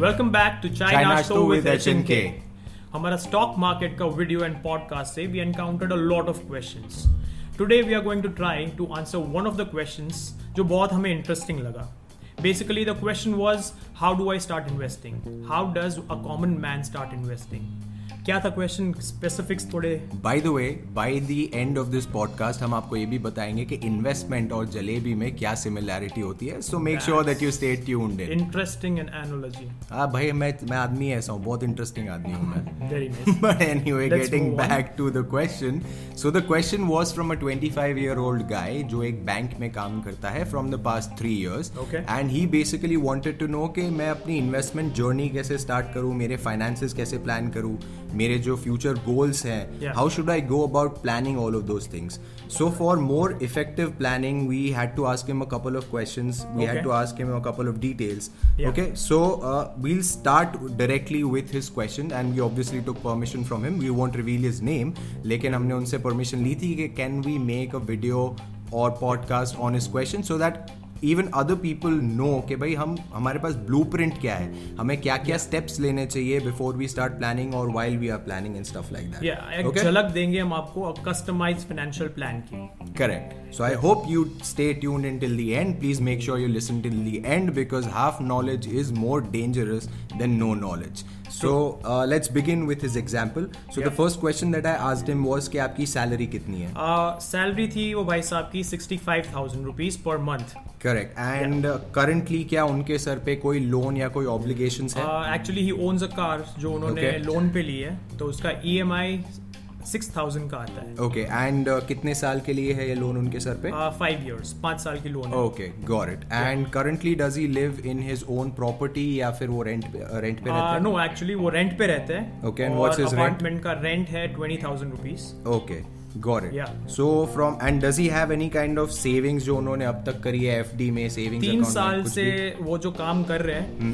Welcome back to China show with with HNK हमारा stock market का video and podcast से we encountered a lot of questions today we are going to try to answer one of the questions जो बहुत हमें interesting लगा. Basically the question was how do I start investing how does a common man start investing क्या था question specifics थोड़े। By the way by the end of this podcast हम आपको ये भी बताएँगे कि इन्वेस्टमेंट और जलेबी में क्या सिमिलैरिटी होती है। So make sure that you stay tuned in interesting and analogy हाँ भाई मैं मैं आदमी ऐसा हूँ बहुत इंटरेस्टिंग आदमी हूँ मैं। Very nice getting move on. back to the question. So the question was from a 25 year old guy जो एक बैंक में काम करता है from the past three years and he basically basically to know कि मैं अपनी इन्वेस्टमेंट जर्नी कैसे स्टार्ट करूँ मेरे फाइनेंसेस कैसे प्लान करूँ मेरे जो फ्यूचर गोल्स हैं how should I go about planning all of those things so for more effective planning we had to ask him a couple of question we had to ask him a couple of details okay so we'll start directly with his question and we obviously took permission from him we won't reveal his name लेकिन हमने उनसे permission ली थी कि can we make a video और podcast on his question so that even other people know कि भाई हम हमारे पास ब्लू प्रिंट क्या है? हमें क्या क्या स्टेप्स yeah. लेने चाहिए बिफोर वी स्टार्ट प्लानिंग और while we are planning in stuff like that एक झलक देंगे हम आपको कस्टमाइज फाइनेंशियल प्लान की। Correct so I hope you stay tune in till the end please make sure you listen till the end because half knowledge is more dangerous than no knowledge so let's begin with his example so the first question that I asked him was कि आपकी salary कितनी है? Salary uh, थी वो भाई साहब की 65000 rupees पर मंथ करेक्ट एंड करंटली क्या उनके सर पे कोई लोन या कोई ऑब्लिगेशंस है? Actually he owns a car जो उन्होंने लोन पे ली है तो उसका E M I six thousand का आता है। uh, कितने साल के लिए है लोन उनके सर पे? फाइव ईयर्स पाँच साल की loan okay got and currently does live in own property या फिर वो रेंट रेंट पे uh, नो एक्चुअली uh, वो रेंट पे रहते हैं। Twenty thousand rupees okay Got it. Yeah. So from and अब तक करी है एफ़ डी में सेविंग तीन साल से वो जो काम कर रहे हैं हम्म।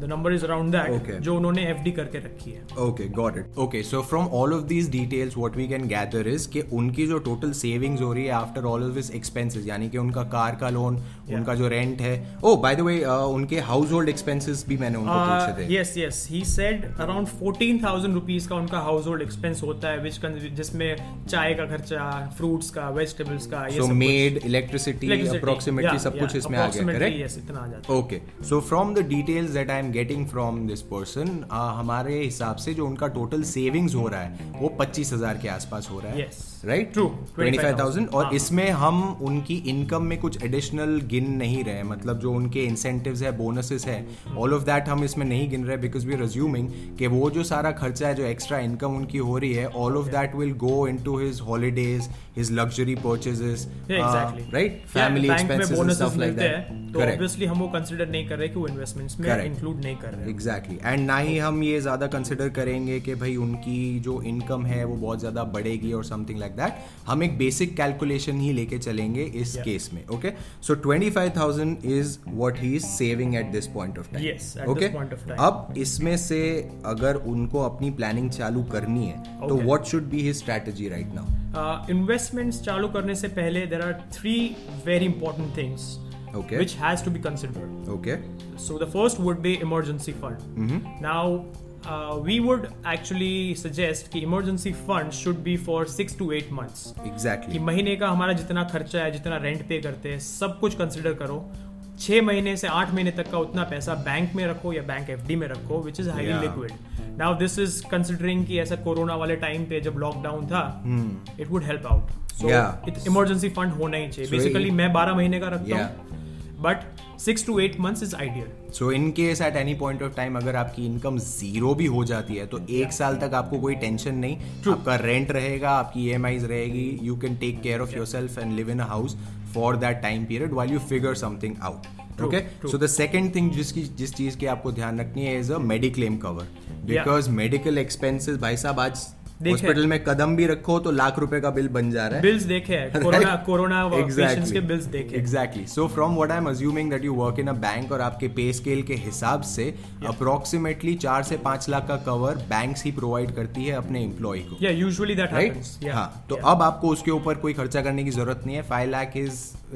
The number is around that Okay. जो उन्होंने एफ़ डी करके रखी है Okay, got it. Okay, so from all of these details, what we can gather is कि उनकी जो total savings हो रही है after all of his expenses, यानी कि उनका कार का लोन, उनका जो rent है, oh by the way, uh, उनके household expenses भी मैंने उनको पूछे थे. Yes yes he said around fourteen thousand rupees का उनका हाउस होल्ड एक्सपेंस होता है which con- जिसमें चाय का खर्चा फ्रूट्स का वेजिटेबल्स का ये So सब Electricity, approximately yeah, सब yeah, कुछ इसमें आ गया, correct? yes, इतना आ जाता है okay so from the details that I am getting from this person हमारे हिसाब से जो उनका टोटल सेविंग्स हो रहा है, वो पच्चीस हज़ार के आसपास हो रहा है Yes. Right True. Twenty five thousand और हाँ. इसमें हम उनकी इनकम में कुछ एडिशनल गिन नहीं रहे। मतलब जो उनके इंसेंटिव्स है बोनसेस है ऑल ऑफ़ दैट हम इसमें नहीं गिन रहे बिकॉज़ वी आर अज्यूमिंग कि वो जो सारा खर्चा है जो एक्स्ट्रा इनकम उनकी हो रही है all of that will go into his holidays his luxury purchases right family expenses stuff like that तो ऑब्वियसली हम वो कंसिडर नहीं कर रहे कि वो इन्वेस्टमेंट्स में इंक्लूड नहीं कर रहे एग्जैक्टली एंड ना ही हम ये ज़्यादा कंसिडर करेंगे कि भाई उनकी जो इनकम है वो बहुत ज़्यादा बढ़ेगी और समथिंग लाइक दैट हम एक बेसिक कैलकुलेशन ही लेके चलेंगे इस. केस में okay so twenty five thousand is what he is saving at this point of time Yes, at this point of time. अब इसमें से अगर उनको अपनी प्लानिंग चालू करनी है तो what should be his strategy right now investments चालू करने से पहले there are three very important things Okay. which has to be considered okay so the first would be emergency fund Mm-hmm. now uh, we would actually suggest कि emergency fund should be for six to eight months. कि महीने का हमारा जितना खर्चा है जितना rent पे करते हैं सब कुछ कंसिडर करो। छह महीने से आठ महीने तक का उतना पैसा बैंक में रखो या बैंक एफ़ में रखो which is highly liquid now this is considering कि ऐसा कोरोना वाले टाइम पे जब लॉकडाउन था it would help out so. Emergency fund होना ही चाहिए. बेसिकली मैं बारह महीने का रखता. हूँ but six to eight months is ideal so in case at any point of time अगर आपकी इनकम ज़ीरो भी हो जाती है तो एक साल तक आपको कोई टेंशन नहीं। True. आपका रेंट रहेगा आपकी ई रहेगी you can take care of yourself and live in a house for that time period while you figure something out okay so the second thing जिसकी जिस चीज़ की आपको ध्यान रखनी है is a mediclaim cover because medical expenses भाई साहब आज। हॉस्पिटल में कदम भी रखो तो लाख रुपए का बिल बन जा रहा है। बिल्स देखे हैं कोरोना कोरोना पेशेंट्स के बिल्स देखे exactly so from what I am assuming that you work in a bank और आपके पे स्केल के हिसाब से अप्रोक्सीमेटली चार से पाँच लाख का कवर बैंक्स ही प्रोवाइड करती है अपने एम्प्लॉय को। Yeah, usually that राइट हाँ तो. अब आपको उसके ऊपर कोई खर्चा करने की ज़रूरत नहीं है। Five lakh is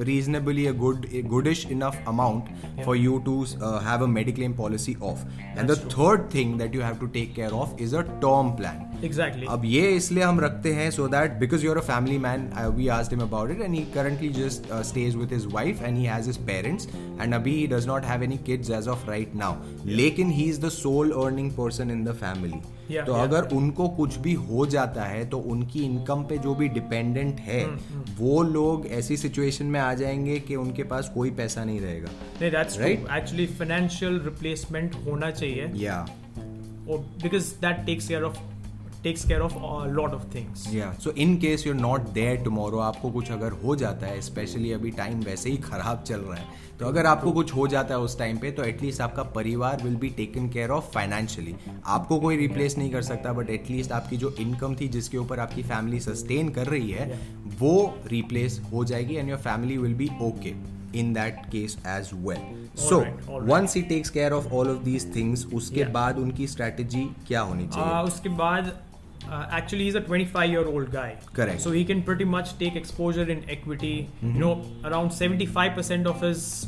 reasonably a good a goodish enough amount for you to uh, have a mediclaim policy of and the third thing that you have to take care of is a term plan Exactly. अब ये इसलिए हम रखते हैं so that because you're a family man uh, we asked him about it and he currently just uh, stays with his wife and he has his parents and abhi he does not have any kids as of right now लेकिन he is the sole earning person in the family Yeah, तो yeah. अगर उनको कुछ भी हो जाता है तो उनकी इनकम पे जो भी डिपेंडेंट है हम्म, वो लोग ऐसी सिचुएशन में आ जाएँगे कि उनके पास कोई पैसा नहीं रहेगा। नहीं that's right actually financial replacement होना चाहिए। Yeah because that takes care of care of a lot of things. Yeah so in case you're not there tomorrow आपको कुछ अगर हो जाता है स्पेशली अभी टाइम वैसे ही खराब चल रहा है तो अगर आपको कुछ हो जाता है उस टाइम पे तो एटलीस्ट आपका परिवार will be taken care of financially आपको कोई रिप्लेस नहीं कर सकता बट एटलीस्ट आपकी जो इनकम थी जिसके ऊपर आपकी फैमिली सस्टेन कर रही है वो रिप्लेस हो जाएगी and your family will be okay in that case as well so Alright, alright. once he takes care of all of these things उसके Yeah. बाद उनकी स्ट्रेटेजी क्या होनी Uh, चाहिए उसके बाद uh, actually he's a 25 year old guy Correct. so he can pretty much take exposure in equity you know around 75% of his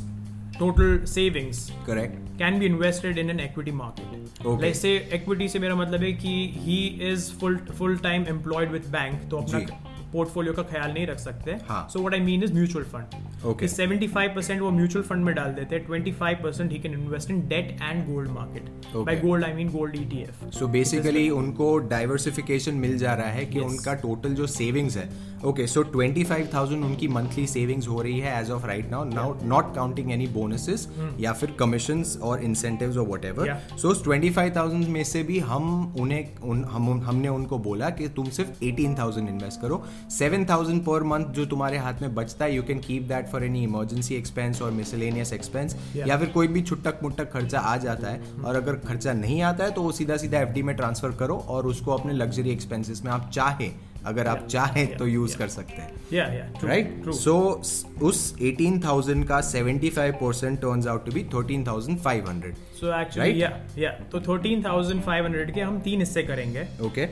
total savings correct can be invested in an equity market. Okay. Let's say equity से मेरा मतलब है कि he is full full time employed with bank तो अपना जी. Portfolio का ख्याल नहीं रख सकते. So what I mean is mutual fund. Seventy five percent वो म्यूचुअल फंड में डाल देते हैं twenty five percent he can invest in debt and gold market. By gold I mean gold ETF so basically उनको diversification मिल जा रहा है कि Yes. उनका टोटल जो सेविंग्स है okay so twenty five thousand उनकी मंथली सेविंग्स हो रही है as of right now now not counting any bonuses या फिर कमीशन और इंसेंटिव्स और whatever. So twenty five thousand में से भी हम उन्हें उन, हम हमने उनको बोला कि तुम सिर्फ़ एटीन थाउज़ेंड इन्वेस्ट करो सेवन थाउज़ेंड पर मंथ जो तुम्हारे हाथ में बचता है you can keep that for any emergency expense और मिसलेनियस एक्सपेंस या फिर कोई भी छुटक मुटक खर्चा आ जाता है और अगर खर्चा नहीं आता है तो वो सीधा सीधा एफडी में ट्रांसफ़र करो और उसको अपने लग्जरी एक्सपेंसेस में आप चाहे अगर आप चाहें तो यूज़ कर सकते हैं। राइट सो उस 18,000 का 75 percent turns out to be 13,500 so actually? या या तो थर्टीन थाउज़ेंड फाइव हंड्रेड के हम तीन हिस्से करेंगे। Okay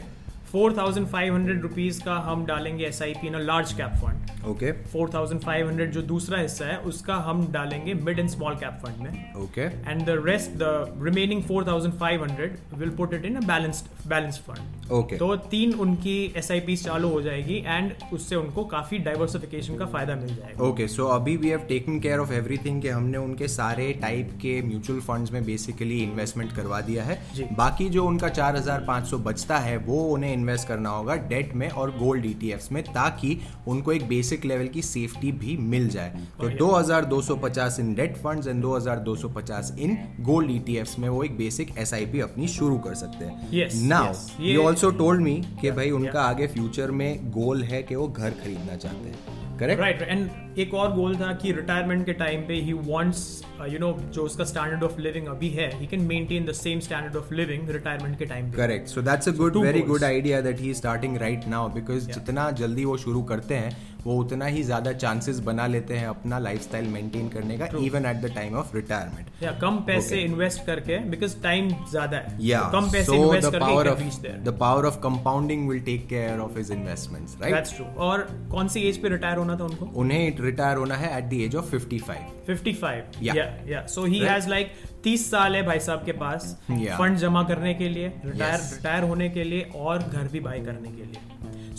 four thousand five hundred rupees का हम डालेंगे S I P in large cap fund okay 4500 जो दूसरा हिस्सा है उसका हम डालेंगे mid and small cap fund में. Okay and the rest the remaining 4500 will put it in a balanced balanced fund okay तो तीन उनकी एसआईपी चालू हो जाएगी एंड उससे उनको काफ़ी डाइवर्सिफिकेशन का फ़ायदा मिल जाएगा। ओके सो अभी we have taken care of everything कि हमने उनके सारे टाइप के म्यूचुअल फंड्स में बेसिकली इन्वेस्टमेंट करवा दिया है। जी। बाकी जो उनका 4500 बचता है वो उन्हें इन्वेस्ट करना होगा डेट में और गोल्ड ईटीएफ्स में ताकि उनको एक बेसिक लेवल की सेफ्टी भी मिल जाए। तो Oh, yeah. 2250 in debt funds and 2250 in gold ETFs में वो एक बेसिक एसआईपी अपनी शुरू कर सकते हैं। Yes, now you also told me कि भाई उनका आगे फ्यूचर में गोल है कि वो घर खरीदना चाहते हैं करेक्ट राइट एंड एक और गोल था कि रिटायरमेंट के टाइम पे ही वांट्स यू नो जो उसका स्टैंडर्ड ऑफ़ लिविंग अभी है he can maintain the same standard of living retirement के टाइम पे। Correct so that's a good very good idea that he starting right now because जितना जल्दी वो शुरू करते हैं वो उतना ही ज़्यादा चांसेस बना लेते हैं अपना लाइफस्टाइल मेंटेन करने का even at the time of retirement या कम पैसे इन्वेस्ट Okay. करके बिकॉज़ टाइम ज़्यादा है। Yeah. तो कम पैसे so इन्वेस्ट the करके of compounding will take care of his investments, right? That's true और कौन सी एज पे रिटायर होना था उनको? उन्हें रिटायर होना है at the age of 55 55 Yeah. या या सो ही हैज़ लाइक 30 साल है भाई साहब के पास Yeah. फंड जमा करने के लिए रिटायर Yes. रिटायर होने के लिए और घर भी बाय करने के लिए.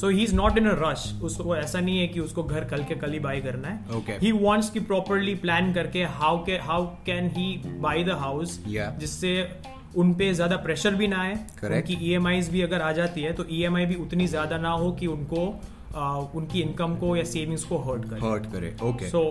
So he is not in a rush उसको ऐसा नहीं है कि उसको घर कल के कल ही बाय करना है. ही वांट्स की प्रॉपरली प्लान करके हाउ के how can he buy the house जिससे उन पे ज़्यादा प्रेशर भी ना आए. Correct. उनकी ई भी अगर आ जाती है तो ईएमआई भी उतनी ज़्यादा ना हो कि उनको उनकी इनकम को या सेविंग्स को हर्ट करे। हर्ट करे okay So,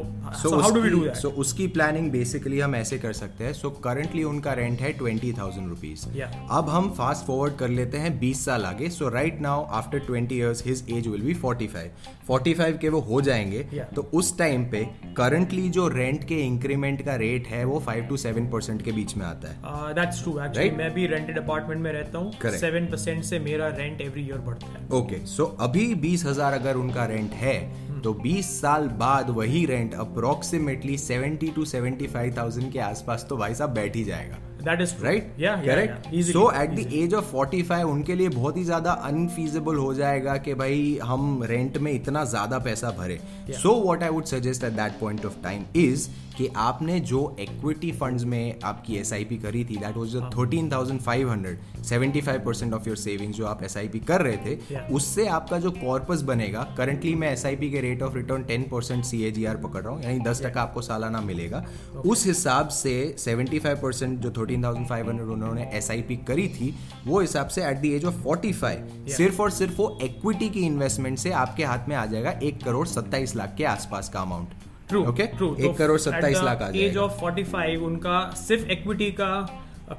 so how do we do that? So उसकी प्लानिंग बेसिकली हम ऐसे कर सकते हैं। सो करंटली उनका रेंट है ट्वेंटी थाउज़ेंड रुपीज़ अब हम फास्ट फॉरवर्ड कर लेते हैं बीस साल आगे। So right now after twenty years his age will be forty five forty five के वो हो जाएँगे। Yeah. तो उस टाइम पे करंटली जो रेंट के इंक्रीमेंट का रेट है वो फाइव टू सेवन परसेंट के बीच में आता है। That's true actually? मैं भी रेंटेड अपार्टमेंट में रहता हूँ। सेवन परसेंट से मेरा रेंट एवरी ईयर बढ़ता है। ओके okay, सो so अभी बीस हज़ार अगर उनका रेंट है तो 20 साल बाद वही रेंट अप्रोक्सीमेटली 70 टू 75,000 के आसपास तो भाई साहब बैठ ही जाएगा। That is right correct so at the age of 45 उनके लिए बहुत ही ज़्यादा अनफीजेबल हो जाएगा कि भाई हम रेंट में इतना ज़्यादा पैसा भरे। So what I would suggest at that point of time is कि आपने जो इक्विटी फंड्स में आपकी एस करी थी that was thirteen thousand five hundred seventy five percent of your savings जो आप एस कर रहे थे yeah. उससे आपका जो कॉर्पस बनेगा करंटली मैं SIP के rate of return ten percent सी पकड़ रहा हूँ यानी दस टका yeah. आपको सालाना मिलेगा। Okay. उस हिसाब से सेवेंटी फाइव परसेंट जो थर्टी 13,500 उन्होंने एसआईपी करी थी वो हिसाब से at the age of forty five सिर्फ़ और सिर्फ़ वो इक्विटी की इन्वेस्टमेंट से आपके हाथ में आ जाएगा एक करोड़ सत्ताईस लाख के आसपास का अमाउंट ट्रू ओके ट्रू एक करोड़ सत्ताईस लाख आ एज ऑफ़ 45 उनका सिर्फ़ इक्विटी का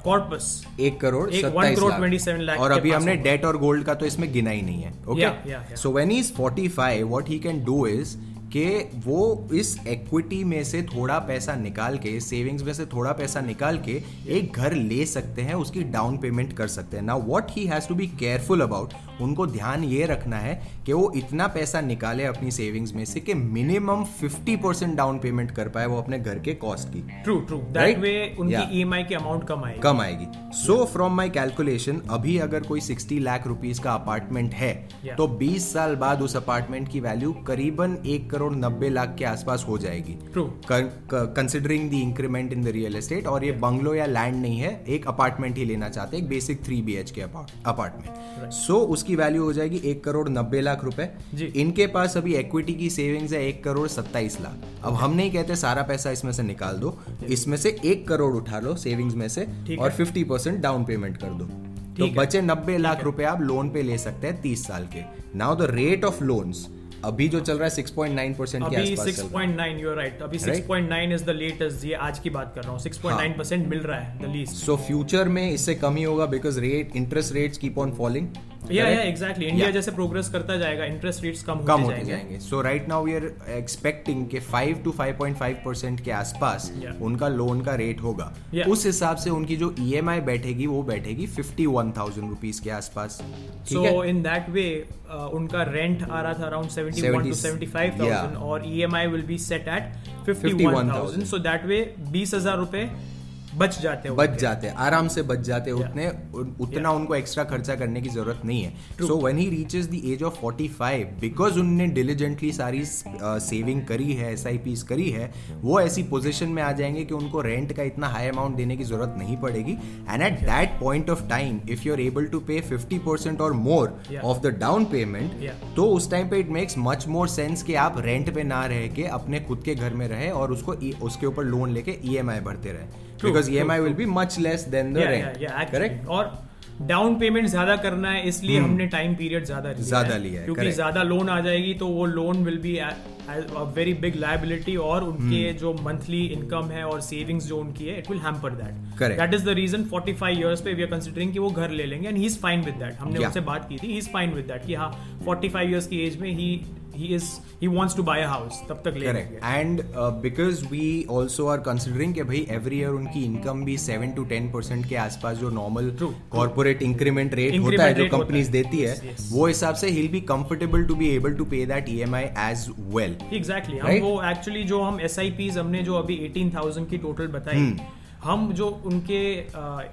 कॉर्पस एक करोड़ सत्ताईस लाख. और अभी हमने डेट और गोल्ड का तो इसमें गिना ही नहीं है. Okay so when he is five what he can do is कि वो इस एक्विटी में से थोड़ा पैसा निकाल के सेविंग्स में से थोड़ा पैसा निकाल के एक घर ले सकते हैं, उसकी डाउन पेमेंट कर सकते हैं। Now what he has to be careful about उनको ध्यान ये रखना है कि वो इतना पैसा निकाले अपनी सेविंग्स में से कि मिनिमम 50 परसेंट डाउन पेमेंट कर पाए वो अपने घर के कॉस्ट की। ट्रू ट्रू दैट वे उनकी. ईएमआई की अमाउंट कम आएगी। कम आएगी। सो फ्रॉम माई कैलकुलेशन अभी अगर कोई 60 लाख रुपीस का अपार्टमेंट है Yeah. तो 20 साल बाद उस अपार्टमेंट की वैल्यू करीबन एक करोड़ नब्बे लाख के आसपास हो जाएगी. Considering the increment in the real estate और ये बंगलो या लैंड नहीं है एक अपार्टमेंट ही लेना चाहते हैं एक basic three B H K apartment so उसकी वैल्यू हो जाएगी एक करोड़ नब्बे लाख रुपए। इनके पास अभी इक्विटी की सेविंग्स है एक करोड़ सत्ताईस लाख। अब हम नहीं कहते सारा पैसा इसमें से निकाल दो इसमें से एक करोड़ उठा लो सेविंग्स में से और फिफ्टी परसेंट डाउन पेमेंट कर दो। तो बचे नब्बे लाख रुपए आप लोन पे ले सकते हैं तीस साल के। Now the rate of loans अभी जो चल रहा है सिक्स पॉइंट नाइन परसेंट के आसपास चल रहा है। 6.9 यू आर राइट अभी Right? 6.9 इज़ द लेटेस्ट ये आज की बात कर रहा हूँ। 6.9 परसेंट मिल रहा है द लीस्ट सो फ्यूचर में इससे कम ही होगा because rate interest rates keep on falling या या एग्जैक्टली इंडिया जैसे प्रोग्रेस करता जाएगा इंटरेस्ट रेट्स कम कम होते जाएँगे। So right now we are expecting कि 5 टू 5.5 परसेंट के आसपास. उनका लोन का रेट होगा। Yeah. उस हिसाब से उनकी जो ईएमआई बैठेगी वो बैठेगी फिफ्टी वन थाउज़ेंड रुपीज़ के आसपास। सो इन दैट वे उनका रेंट आ रहा था अराउंड 71 टू 70 75000 Yeah. और EMI will be set at 51,000 51000 so that way 20000 रुपए बच जाते हैं बच जाते हैं आराम से बच जाते हैं उतने उतना उनको एक्स्ट्रा खर्चा करने की ज़रूरत नहीं है। So when he reaches the age of 45 because उनने डिलीजेंटली सारी सेविंग करी है एस करी है वो ऐसी पोजीशन में आ जाएँगे कि उनको रेंट का इतना हाई अमाउंट देने की ज़रूरत नहीं पड़ेगी। And at that point of time if you are able to pay 50 percent और more of the down payment तो उस टाइम पे it makes much more sense कि आप रेंट पे ना रह के अपने खुद के घर में रहे और उसको E- उसके ऊपर लोन लेके ईएमआई भरते रहे। True, because true, EMI true. Will be much less than Yeah, yeah, actually. Correct और डाउन पेमेंट ज़्यादा करना है इसलिए हमने टाइम पीरियड ज़्यादा लिया ज़्यादा लिया है, क्योंकि ज़्यादा लोन आ जाएगी तो वो loan will be very big liability और उनके जो मंथली इनकम है और सेविंग्स जो उनकी है it will hamper that. That is the reason 45 years पे वी आर कंसिडरिंग कि वो घर ले लेंगे and he is fine with that हमने Yeah. उनसे बात की थी he is fine with that कि हाँ 45 इयर्स की एज में he he is he wants to buy a house तब तक ले correct and because we also are considering कि भाई एवरी ईयर उनकी इनकम भी सेवन टू टेन परसेंट के आसपास जो नॉर्मल. कॉर्पोरेट इंक्रीमेंट रेट होता Increment है जो कंपनीज़ है. देती है Yes, yes. वो हिसाब से he'll be comfortable to be able to pay that EMI as well exactly hmm? वो एक्चुअली जो हम एस आई पीज हमने जो अभी 18,000 की टोटल बताई हम्म। हम जो उनके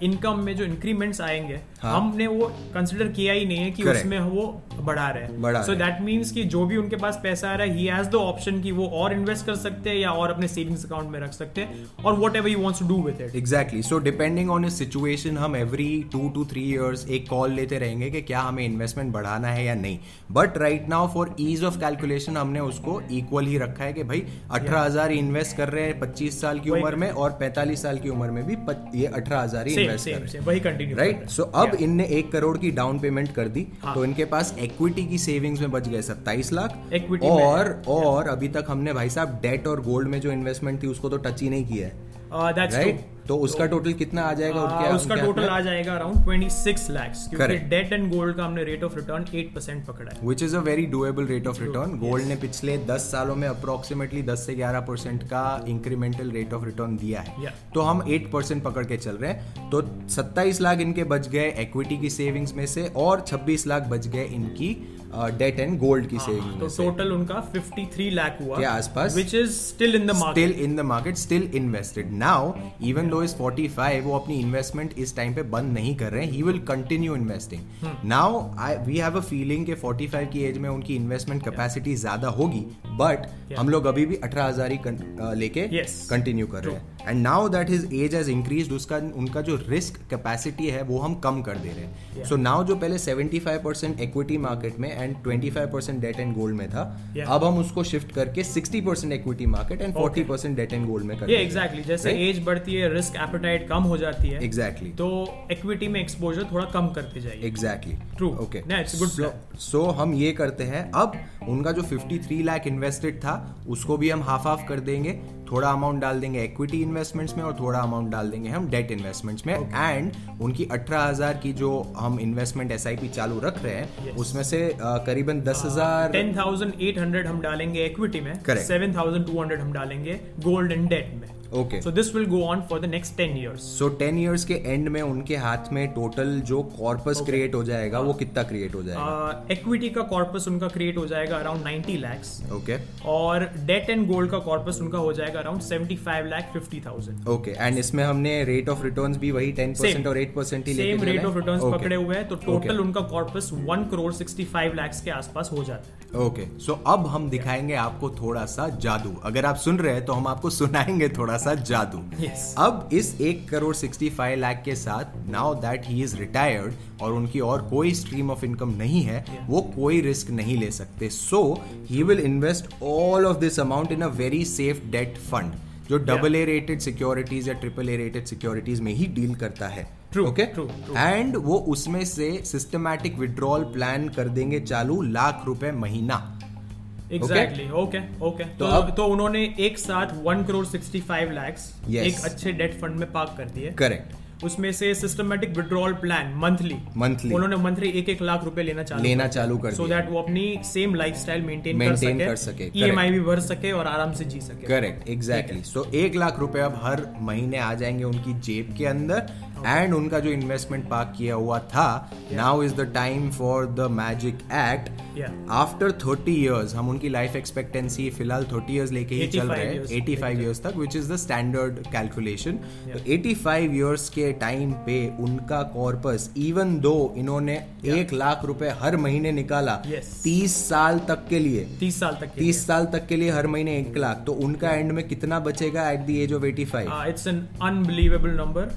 इनकम में जो इंक्रीमेंट्स आएँगे हाँ। हमने वो कंसिडर किया ही नहीं है कि Correct. उसमें वो बढ़ा रहे हैं। सो दैट मीन्स कि जो भी उनके पास पैसा आ रहा है ही हैज़ द ऑप्शन कि वो और इन्वेस्ट कर सकते हैं या और अपने सेविंग्स अकाउंट में रख सकते हैं और whatever you wants to do with it exactly so depending on situation हम every two two three years एक कॉल लेते रहेंगे कि क्या हमें इन्वेस्टमेंट बढ़ाना है या नहीं। But right now for ease of calculation हमने उसको इक्वल ही रखा है कि भाई अठारह इन्वेस्ट कर रहे हैं पच्चीस साल की उम्र में और पैंतालीस साल की उम्र उम्र में भी ये अठारह हज़ार ही इन्वेस्ट कर रहे वही कंटिन्यू राइट सो अब इनने एक करोड़ की डाउन पेमेंट कर दी हाँ। तो इनके पास इक्विटी की सेविंग्स में बच गए सत्ताईस लाख। इक्विटी और और अभी तक हमने भाई साहब डेट और गोल्ड में जो इन्वेस्टमेंट थी उसको तो टच ही नहीं किया है। राइट तो उसका टोटल कितना आ जाएगा उनके हाँ, उसका टोटल आ जाएगा अराउंड 26 लाख्स क्योंकि डेट एंड गोल्ड का हमने रेट ऑफ़ रिटर्न 8% पकड़ा है। Which is a very doable rate of return gold ने पिछले 10 सालों में अप्रोक्सीमेटली 10 से 11 परसेंट का इंक्रीमेंटल रेट ऑफ़ रिटर्न दिया है। Yeah. तो हम 8 परसेंट पकड़ के चल रहे हैं। तो 27 लाख इनके बच गए इक्विटी की सेविंग्स में से और 26 लाख बच गए इनकी डेट एंड गोल्ड की सेविंग तो में टोटल उनका 53 लाख हुआ के आसपास। Which is still in the market in the market still invested. Now even though is 45 वो अपनी इन्वेस्टमेंट इस टाइम पे बंद नहीं कर रहे हैं he will continue investing now I we have a feeling कि 45 की एज में उनकी इन्वेस्टमेंट कैपेसिटी ज़्यादा होगी बट Yeah. हम लोग अभी भी अठारह हज़ार ही लेके Yes. कंटिन्यू कर रहे हैं and now that his age has increase उसका उनका जो रिस्क कैपेसिटी है वो हम कम कर दे रहे हैं Yeah. सो नाउ जो पहले 75 परसेंट इक्विटी मार्केट में and 25 percent debt and gold में था Yeah. अब हम उसको शिफ्ट करके 60 percent equity market and 40 percent debt and gold में कर ये देंगे। एग्जैक्टली जैसे? एज बढ़ती है रिस्क एपेटाइट कम हो जाती है एग्जैक्टली तो इक्विटी में एक्सपोजर थोड़ा कम करते जाइए exactly True. Okay plan. So हम ये करते हैं अब उनका जो 53 लाख इन्वेस्टेड था उसको भी हम हाफ़ हाफ़ कर देंगे थोड़ा अमाउंट डाल देंगे इक्विटी इन्वेस्टमेंट्स में और थोड़ा अमाउंट डाल देंगे हम डेट इन्वेस्टमेंट्स में एंड okay. उनकी 18000 की जो हम इन्वेस्टमेंट एसआईपी चालू रख रहे हैं Yes. उसमें से करीबन दस हज़ार 10,800 हम डालेंगे इक्विटी में Correct. 7,200 हम डालेंगे गोल्ड एंड डेट में okay so this will go on for the next 10 years so ten years के एंड में उनके हाथ में टोटल जो कॉर्पस क्रिएट हो जाएगा वो कितना क्रिएट हो जाएगा? इक्विटी का कॉर्पस उनका क्रिएट हो जाएगा अराउंड 90 लैक्स ओके और डेट एंड गोल्ड का कॉर्पस उनका हो जाएगा अराउंड 75 लाख 50,000 ओके एंड इसमें हमने रेट ऑफ़ रिटर्न भी वही टेन परसेंट और एट परसेंट ही सेम रेट ऑफ़ रिटर्न पकड़े हुए हैं तो Okay. टोटल उनका कॉर्पस 1 करोड़ 65 लाख के आसपास हो जाता है। ओके सो अब हम दिखाएँगे आपको थोड़ा सा जादू। अगर आप सुन रहे हैं तो हम आपको सुनाएँगे थोड़ा सा जादू Yes. अब इस एक करोड़ सिक्सटी फाइव लाख के साथ now that he is retired और उनकी और कोई स्ट्रीम ऑफ़ इनकम नहीं है yeah. वो कोई रिस्क नहीं ले सकते so he will invest all of this amount in a very safe debt fund जो डबल ए रेटेड सिक्योरिटीज या ट्रिपल ए रेटेड सिक्योरिटीज में ही डील करता है True, ओके. एंड वो उसमें से सिस्टमैटिक विड्रॉल प्लान कर देंगे चालू लाख रुपए महीना एग्जैक्टली ओके ओके तो अब- तो उन्होंने एक साथ वन करोड़ 65 लाख्स Yes. एक अच्छे डेट फंड में पार्क कर दिए। करेक्ट उसमें से systematic withdrawal plan monthly monthly उन्होंने मंथली एक एक लाख रुपए लेना चालू लेना चालू कर सो दैट वो अपनी सेम लाइफ स्टाइल मेंटेन कर सके कर सके, ईएमआई भी भर सके और आराम से जी सके। करेक्ट एग्जैक्टली सो एक लाख रुपए अब हर महीने आ जाएँगे उनकी जेब के अंदर। एंड उनका जो इन्वेस्टमेंट पार्क किया हुआ था now is the time for the magic act after thirty years हम उनकी लाइफ एक्सपेक्टेंसी फ़िलहाल थर्टी इयर्स लेके ही चल रहे हैं. एटी फाइव ईयर्स तक which is the standard calculation तो एटी फाइव ईयर्स के टाइम पे उनका कॉर्पस इवन दो इन्होंने एक लाख रुपए हर महीने निकाला Yes. तीस साल तक के लिए. 30 साल तक तीस साल तक के लिए हर महीने एक लाख. तो उनका एंड में कितना बचेगा at the age of eighty five it's an unbelievable number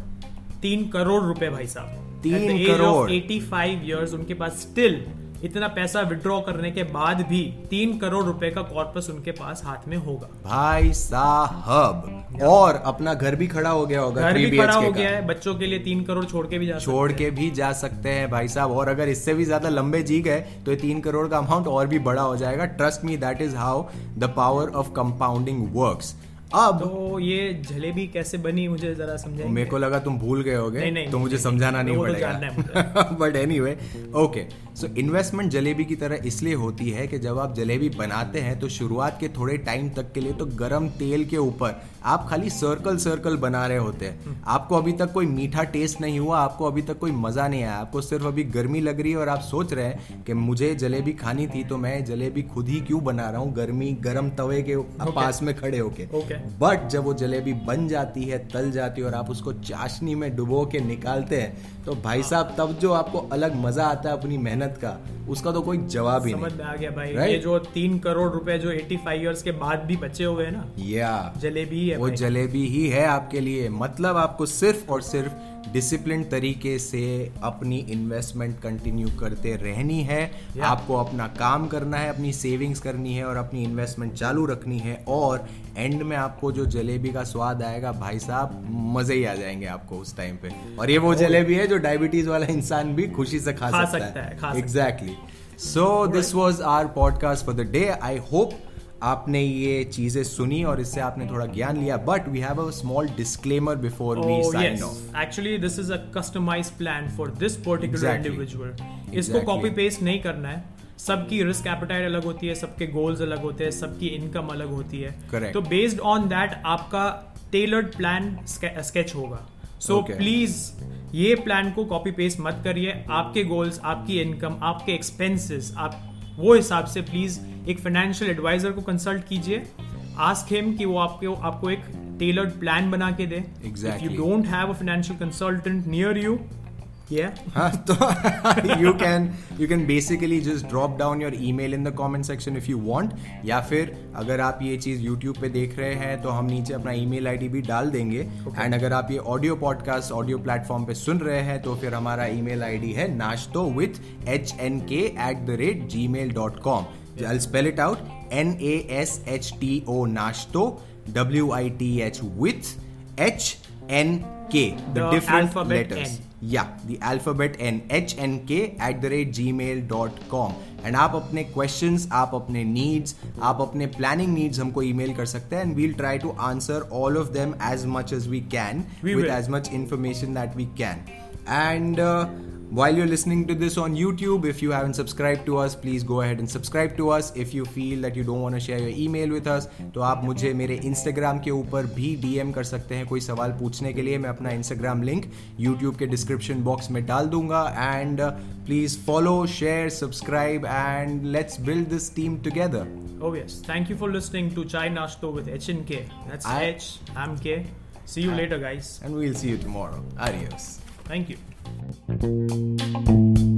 तीन करोड़ रुपए भाई साहब। तीन करोड़। एटी फाइव ईयर्स उनके पास स्टिल इतना पैसा विड्रॉ करने के बाद भी तीन करोड़ रुपए का कॉर्पस उनके पास हाथ में होगा। भाई साहब और अपना घर भी खड़ा हो गया होगा घर भी खड़ा हो गया है बच्चों के लिए तीन करोड़ छोड़ के भी जा छोड़ के भी जा सकते हैं भाई साहब और अगर इससे भी ज़्यादा लंबे जी गए तो ये तीन करोड़ का अमाउंट और भी बड़ा हो जाएगा। Trust me that is how the power of compounding works अब। तो ये जलेबी कैसे बनी मुझे जरा समझा मेरे को लगा तुम भूल गए होगे तो मुझे समझाना नहीं नहीं तो पड़ेगा। But anyway okay so investment jalebi की तरह इसलिए होती है कि जब आप जलेबी बनाते हैं तो शुरुआत के थोड़े टाइम तक के लिए तो गरम तेल के ऊपर आप खाली सर्कल सर्कल बना रहे होते हम्म। हैं आपको अभी तक कोई मीठा टेस्ट नहीं हुआ आपको अभी तक कोई मज़ा नहीं आया आपको सिर्फ़ अभी गर्मी लग रही है और आप सोच रहे हैं कि मुझे जलेबी खानी थी तो मैं जलेबी खुद ही क्यों बना रहा हूँ गर्मी गर्म तवे के पास में खड़े होके Okay. बट जब वो जलेबी बन जाती है तल जाती है और आप उसको चाशनी में डुबो के निकालते हैं तो भाई। साहब तब जो आपको अलग मज़ा आता है अपनी मेहनत का उसका तो कोई जवाब ही समझ नहीं में आ गया भाई Right? ये जो तीन करोड़ रुपए जो 85 ईयर्स के बाद भी बचे हुए हैं ना या yeah. जलेबी है वो जलेबी ही है आपके लिए मतलब आपको सिर्फ़ और सिर्फ़ डिसिप्लिन तरीके से अपनी इन्वेस्टमेंट कंटिन्यू करते रहनी है। Yeah. आपको अपना काम करना है अपनी सेविंग्स करनी है और अपनी इन्वेस्टमेंट चालू रखनी है और एंड में आपको जो जलेबी का स्वाद आएगा भाई साहब मज़े ही आ जाएँगे आपको उस टाइम पे। और ये वो जलेबी है जो डायबिटीज़ वाला इंसान भी खुशी से खा, खा सकता, सकता है। Exactly so this was our podcast for the day I hope आपने ये चीज़ें सुनी और इससे आपने थोड़ा ज्ञान लिया but we have a small disclaimer before we sign off actually this is a customized plan for this particular Exactly. individual. इसको कॉपी पेस्ट नहीं करना है सबकी रिस्क एपेटाइट अलग होती है सबके गोल्स अलग होते हैं सबकी इनकम अलग होती है Correct. तो बेस्ड ऑन दैट आपका टेलर्ड प्लान स्केच होगा सो Okay. Please okay. ये प्लान को कॉपी पेस्ट मत करिए आपके गोल्स आपकी इनकम आपके एक्सपेंसेस आप वो हिसाब से प्लीज़ एक फाइनेंशियल एडवाइजर को कंसल्ट कीजिए आस्क हिम कि वो आपके आपको एक टेलर्ड प्लान बना के दे. You don't have a financial consultant near you yeah हाँ तो you can you can basically just drop down your email in the comment section if you want या फिर अगर आप ये चीज़ YouTube पे देख रहे हैं तो हम नीचे अपना ईमेल आईडी भी डाल देंगे एंड अगर आप ये ऑडियो पॉडकास्ट ऑडियो प्लेटफॉर्म पे सुन रहे हैं तो फिर हमारा ईमेल आईडी है नाश्तो with H N K at the rate Gmail dot com I'll spell it out N A S H T O Nashto W I T H with H N K the, The different letters N. या the alphabet N H N K at the rate Gmail dot com and आप अपने question आप अपने needs आप अपने planning needs हमको ई mail कर सकते हैं and we'll try to answer all of them as much as we can with as much information that we can and while you're listening to this on youtube if you haven't subscribed to us please go ahead and subscribe to us if you feel that you don't want to share your email with us तो आप मुझे मेरे instagram के ऊपर भी dm कर सकते हैं कोई सवाल पूछने के लिए मैं अपना instagram लिंक youtube के डिस्क्रिप्शन बॉक्स में डाल दूंगा and please follow share subscribe and let's build this team together oh yes thank you for listening to chai nashto with h and k that's I- h i'm k see you later guys and we'll see you tomorrow adios thank you